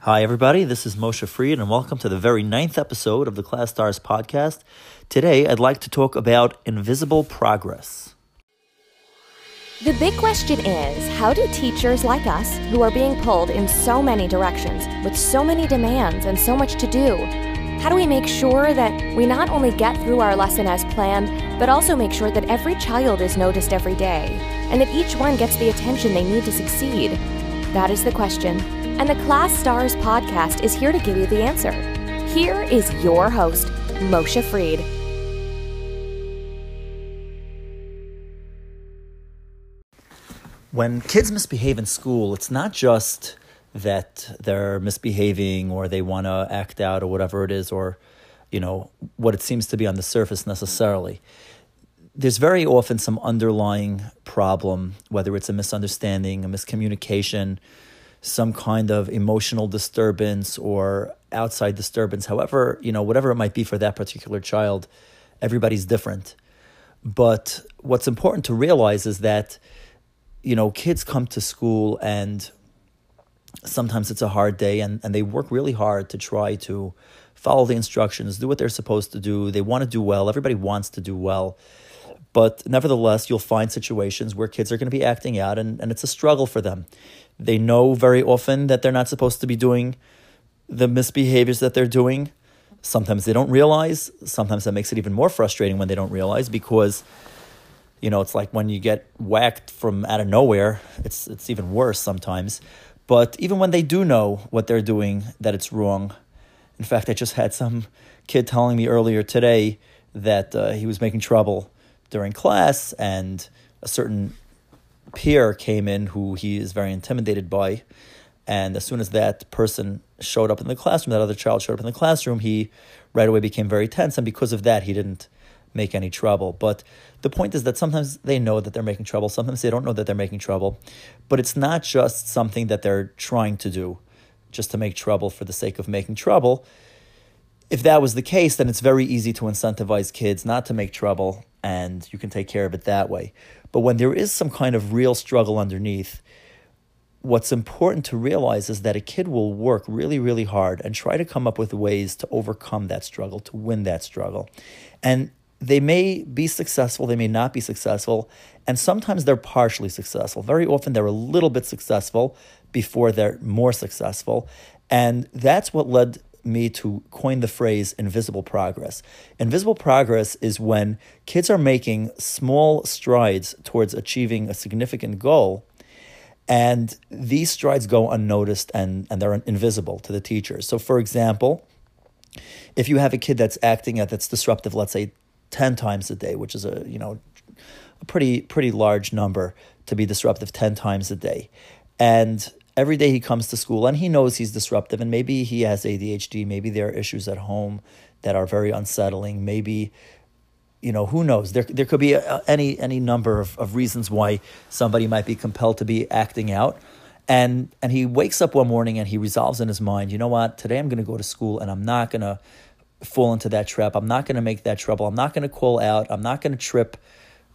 Hi, everybody. This is Moshe Fried, and welcome to the very ninth episode of the ClasStars podcast. Today, I'd like to talk about invisible progress. The big question is how do teachers like us, who are being pulled in so many directions, with so many demands and so much to do, how do we make sure that we not only get through our lesson as planned, but also make sure that every child is noticed every day, and that each one gets the attention they need to succeed? That is the question and the ClasStars podcast is here to give you the answer. Here is your host, Moshe Fried. When kids misbehave in school, it's not just that they're misbehaving or they want to act out or whatever it is or you know what it seems to be on the surface necessarily there's very often some underlying problem whether it's a misunderstanding a miscommunication some kind of emotional disturbance or outside disturbance, however, you know, whatever it might be for that particular child, everybody's different. But what's important to realize is that, you know, kids come to school and sometimes it's a hard day and, and they work really hard to try to follow the instructions, do what they're supposed to do. They want to do well. Everybody wants to do well. But nevertheless, you'll find situations where kids are going to be acting out and, and it's a struggle for them. They know very often that they're not supposed to be doing the misbehaviors that they're doing. Sometimes they don't realize. Sometimes that makes it even more frustrating when they don't realize because, you know, it's like when you get whacked from out of nowhere, it's, it's even worse sometimes. But even when they do know what they're doing, that it's wrong. In fact, I just had some kid telling me earlier today that uh, he was making trouble during class and a certain peer came in who he is very intimidated by. And as soon as that person showed up in the classroom, that other child showed up in the classroom, he right away became very tense. And because of that, he didn't make any trouble. But the point is that sometimes they know that they're making trouble, sometimes they don't know that they're making trouble. But it's not just something that they're trying to do just to make trouble for the sake of making trouble. If that was the case, then it's very easy to incentivize kids not to make trouble, and you can take care of it that way. But when there is some kind of real struggle underneath, what's important to realize is that a kid will work really, really hard and try to come up with ways to overcome that struggle, to win that struggle. And they may be successful, they may not be successful, and sometimes they're partially successful. Very often they're a little bit successful before they're more successful. And that's what led me to coin the phrase invisible progress. Invisible progress is when kids are making small strides towards achieving a significant goal, and these strides go unnoticed and, and they're invisible to the teachers. So, for example, if you have a kid that's acting at that's disruptive, let's say 10 times a day, which is a, you know, a pretty pretty large number to be disruptive 10 times a day. And every day he comes to school and he knows he's disruptive and maybe he has ADHD, maybe there are issues at home that are very unsettling, maybe you know who knows? There there could be a, any any number of, of reasons why somebody might be compelled to be acting out. And and he wakes up one morning and he resolves in his mind you know what? Today i'm going to go to school and i'm not going to fall into that trap. I'm not going to make that trouble. I'm not going to call out. I'm not going to trip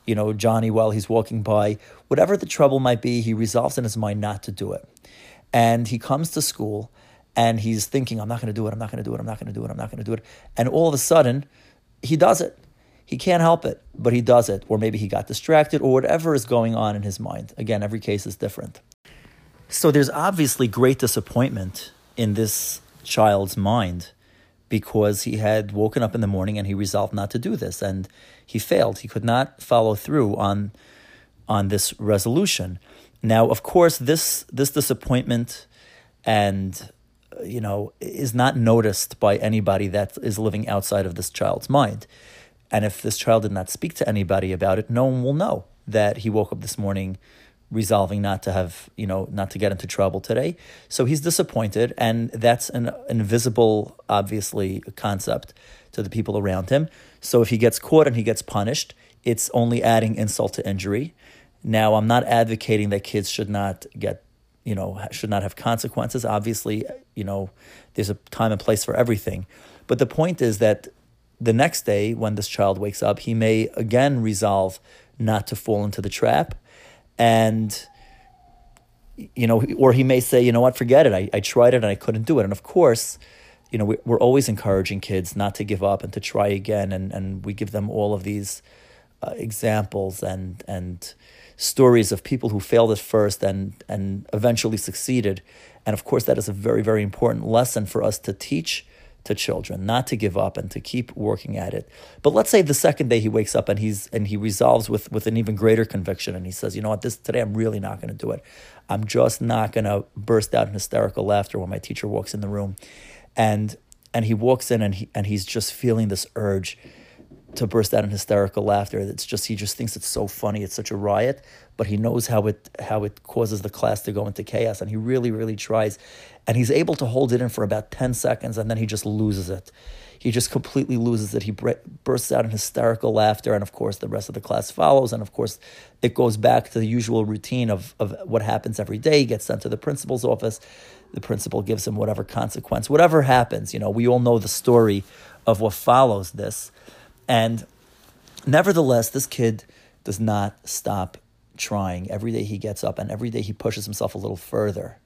you know johnny while he's walking by whatever the trouble might be he resolves in his mind not to do it and he comes to school and he's thinking, I'm not going to do it, I'm not going to do it, I'm not going to do it, I'm not going to do it. And all of a sudden, he does it. He can't help it, but he does it. Or maybe he got distracted or whatever is going on in his mind. Again, every case is different. So there's obviously great disappointment in this child's mind because he had woken up in the morning and he resolved not to do this and he failed. He could not follow through on on this resolution. Now, of course, this this disappointment and you know is not noticed by anybody that is living outside of this child's mind. And if this child did not speak to anybody about it, no one will know that he woke up this morning resolving not to have, you know, not to get into trouble today. So he's disappointed, and that's an invisible, obviously, concept to the people around him. So if he gets caught and he gets punished, it's only adding insult to injury. Now, I'm not advocating that kids should not get, you know, should not have consequences. Obviously, you know, there's a time and place for everything. But the point is that the next day, when this child wakes up, he may again resolve not to fall into the trap. And, you know, or he may say, you know what, forget it. I, I tried it and I couldn't do it. And of course, you know, we, we're always encouraging kids not to give up and to try again. And, and we give them all of these uh, examples and, and stories of people who failed at first and, and eventually succeeded. And of course, that is a very, very important lesson for us to teach to children, not to give up and to keep working at it. But let's say the second day he wakes up and he's and he resolves with with an even greater conviction and he says, you know what, this today I'm really not going to do it. I'm just not going to burst out in hysterical laughter when my teacher walks in the room, and and he walks in and he and he's just feeling this urge to burst out in hysterical laughter. It's just he just thinks it's so funny. It's such a riot, but he knows how it how it causes the class to go into chaos, and he really really tries, and he's able to hold it in for about ten seconds, and then he just loses it. He just completely loses it. He bursts out in hysterical laughter, and of course the rest of the class follows, and of course it goes back to the usual routine of of what happens every day. He gets sent to the principal's office. The principal gives him whatever consequence, whatever happens. You know, we all know the story of what follows this. And nevertheless, this kid does not stop trying. Every day he gets up and every day he pushes himself a little further.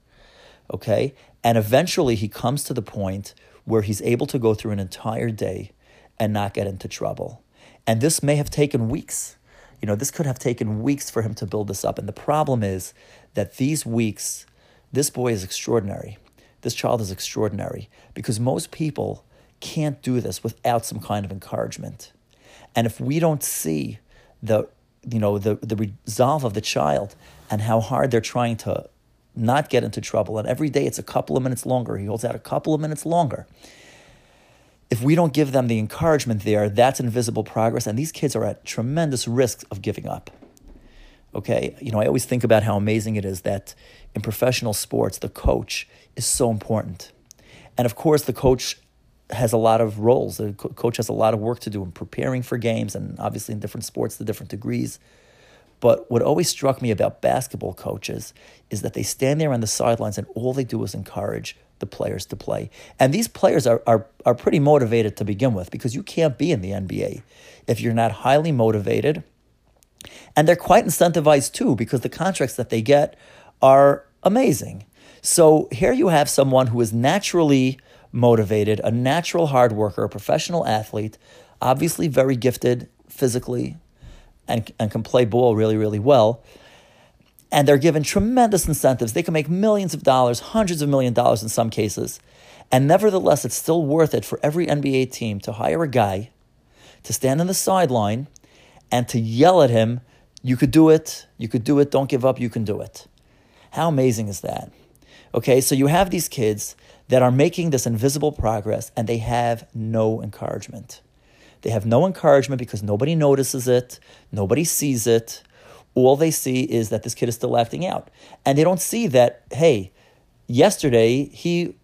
Okay? And eventually he comes to the point where he's able to go through an entire day and not get into trouble. And this may have taken weeks. You know, this could have taken weeks for him to build this up. And the problem is that these weeks, this boy is extraordinary. This child is extraordinary because most people can't do this without some kind of encouragement. And if we don't see the you know the the resolve of the child and how hard they're trying to not get into trouble, and every day it's a couple of minutes longer. He holds out a couple of minutes longer. If we don't give them the encouragement there, that's invisible progress, and these kids are at tremendous risk of giving up. Okay, you know, I always think about how amazing it is that in professional sports, the coach is so important. And of course, the coach has a lot of roles. The co- coach has a lot of work to do in preparing for games, and obviously in different sports, the different degrees. But what always struck me about basketball coaches is that they stand there on the sidelines and all they do is encourage the players to play. And these players are, are, are pretty motivated to begin with because you can't be in the NBA if you're not highly motivated. And they're quite incentivized too because the contracts that they get are amazing. So here you have someone who is naturally motivated, a natural hard worker, a professional athlete, obviously very gifted physically and, and can play ball really, really well. And they're given tremendous incentives. They can make millions of dollars, hundreds of million dollars in some cases. And nevertheless, it's still worth it for every NBA team to hire a guy to stand on the sideline and to yell at him, You could do it, you could do it, don't give up, you can do it. How amazing is that? Okay, so you have these kids that are making this invisible progress and they have no encouragement. They have no encouragement because nobody notices it, nobody sees it. All they see is that this kid is still acting out. And they don't see that, hey, yesterday he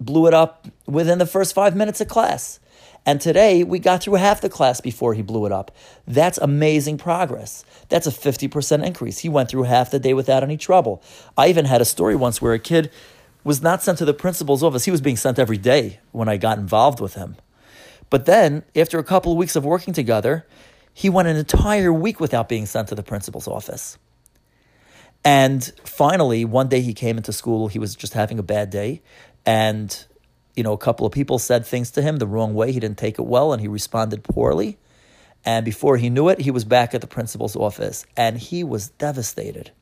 blew it up within the first five minutes of class. And today we got through half the class before he blew it up. That's amazing progress. That's a 50% increase. He went through half the day without any trouble. I even had a story once where a kid was not sent to the principal's office. He was being sent every day when I got involved with him. But then, after a couple of weeks of working together, he went an entire week without being sent to the principal's office. And finally, one day he came into school, he was just having a bad day. And, you know, a couple of people said things to him the wrong way. He didn't take it well and he responded poorly. And before he knew it, he was back at the principal's office. And he was devastated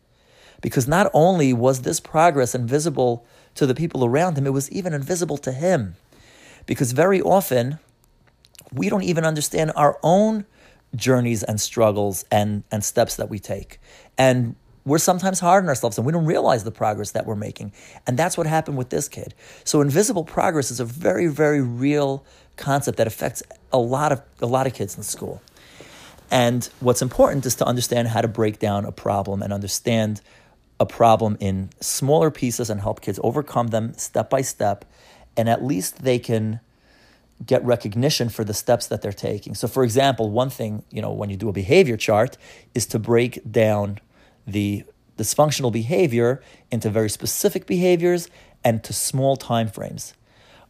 because not only was this progress invisible to the people around him, it was even invisible to him. Because very often, we don't even understand our own journeys and struggles and, and steps that we take. And we're sometimes hard on ourselves and we don't realize the progress that we're making. And that's what happened with this kid. So invisible progress is a very, very real concept that affects a lot of a lot of kids in school. And what's important is to understand how to break down a problem and understand a problem in smaller pieces and help kids overcome them step by step. And at least they can get recognition for the steps that they're taking. So, for example, one thing, you know, when you do a behavior chart is to break down the dysfunctional behavior into very specific behaviors and to small time frames.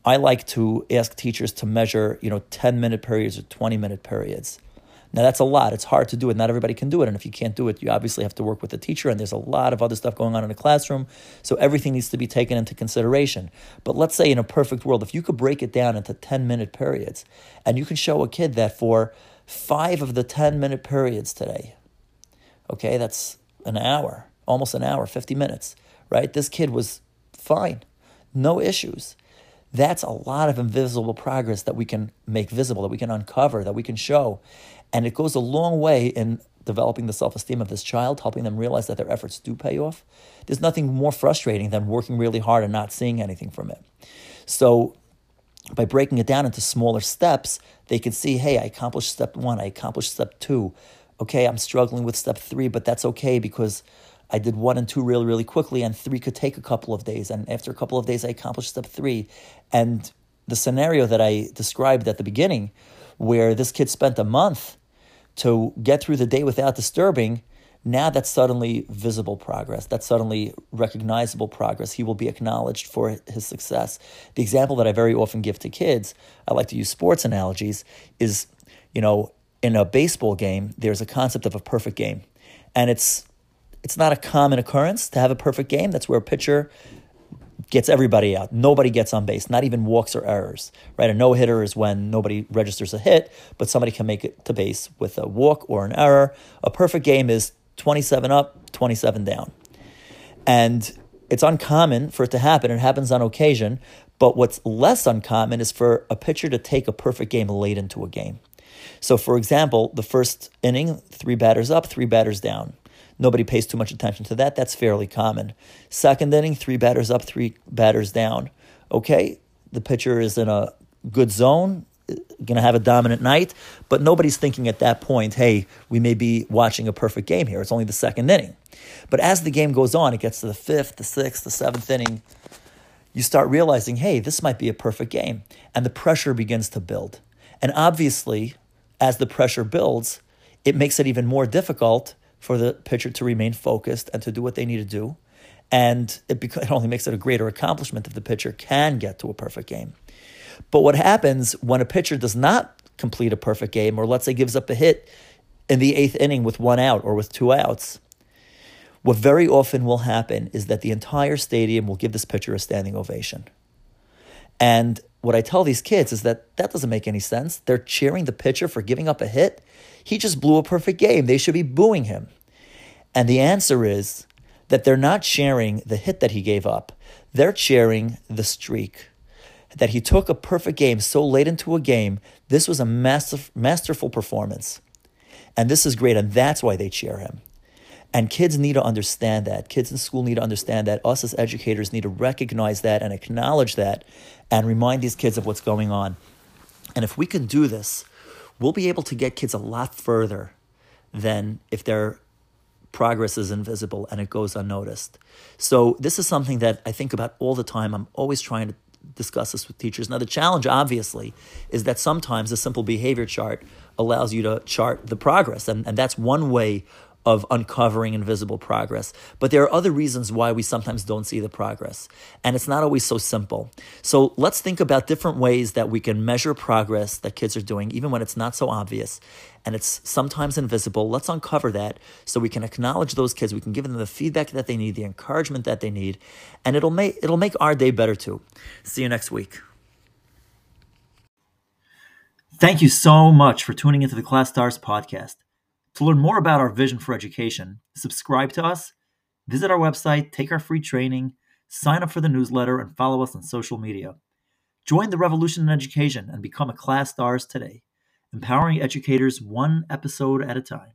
I like to ask teachers to measure, you know, 10 minute periods or 20 minute periods. Now that's a lot. It's hard to do it. Not everybody can do it. And if you can't do it, you obviously have to work with the teacher. And there's a lot of other stuff going on in the classroom. So everything needs to be taken into consideration. But let's say in a perfect world, if you could break it down into 10 minute periods and you can show a kid that for five of the 10 minute periods today, okay, that's an hour, almost an hour, 50 minutes, right? This kid was fine, no issues. That's a lot of invisible progress that we can make visible, that we can uncover, that we can show. And it goes a long way in developing the self esteem of this child, helping them realize that their efforts do pay off. There's nothing more frustrating than working really hard and not seeing anything from it. So, by breaking it down into smaller steps, they can see hey, I accomplished step one, I accomplished step two. Okay, I'm struggling with step three, but that's okay because I did one and two really, really quickly, and three could take a couple of days. And after a couple of days, I accomplished step three. And the scenario that I described at the beginning, where this kid spent a month to get through the day without disturbing, now that's suddenly visible progress. That's suddenly recognizable progress. He will be acknowledged for his success. The example that I very often give to kids, I like to use sports analogies, is you know, in a baseball game, there's a concept of a perfect game. And it's it's not a common occurrence to have a perfect game. That's where a pitcher gets everybody out. Nobody gets on base, not even walks or errors. Right? A no hitter is when nobody registers a hit, but somebody can make it to base with a walk or an error. A perfect game is 27 up, 27 down. And it's uncommon for it to happen. It happens on occasion. But what's less uncommon is for a pitcher to take a perfect game late into a game. So, for example, the first inning, three batters up, three batters down. Nobody pays too much attention to that. That's fairly common. Second inning, three batters up, three batters down. Okay, the pitcher is in a good zone, going to have a dominant night, but nobody's thinking at that point, hey, we may be watching a perfect game here. It's only the second inning. But as the game goes on, it gets to the fifth, the sixth, the seventh inning, you start realizing, hey, this might be a perfect game. And the pressure begins to build. And obviously, as the pressure builds, it makes it even more difficult for the pitcher to remain focused and to do what they need to do. And it, it only makes it a greater accomplishment if the pitcher can get to a perfect game. But what happens when a pitcher does not complete a perfect game, or let's say gives up a hit in the eighth inning with one out or with two outs, what very often will happen is that the entire stadium will give this pitcher a standing ovation. And what I tell these kids is that that doesn't make any sense. They're cheering the pitcher for giving up a hit. He just blew a perfect game. They should be booing him. And the answer is that they're not sharing the hit that he gave up, they're cheering the streak. That he took a perfect game so late into a game. This was a master, masterful performance. And this is great. And that's why they cheer him. And kids need to understand that. Kids in school need to understand that. Us as educators need to recognize that and acknowledge that and remind these kids of what's going on. And if we can do this, we'll be able to get kids a lot further than if their progress is invisible and it goes unnoticed. So, this is something that I think about all the time. I'm always trying to discuss this with teachers. Now, the challenge, obviously, is that sometimes a simple behavior chart allows you to chart the progress. And, and that's one way of uncovering invisible progress. But there are other reasons why we sometimes don't see the progress. And it's not always so simple. So let's think about different ways that we can measure progress that kids are doing, even when it's not so obvious and it's sometimes invisible. Let's uncover that so we can acknowledge those kids. We can give them the feedback that they need, the encouragement that they need, and it'll make it'll make our day better too. See you next week. Thank you so much for tuning into the ClasStars podcast. To learn more about our vision for education, subscribe to us, visit our website, take our free training, sign up for the newsletter, and follow us on social media. Join the revolution in education and become a class stars today, empowering educators one episode at a time.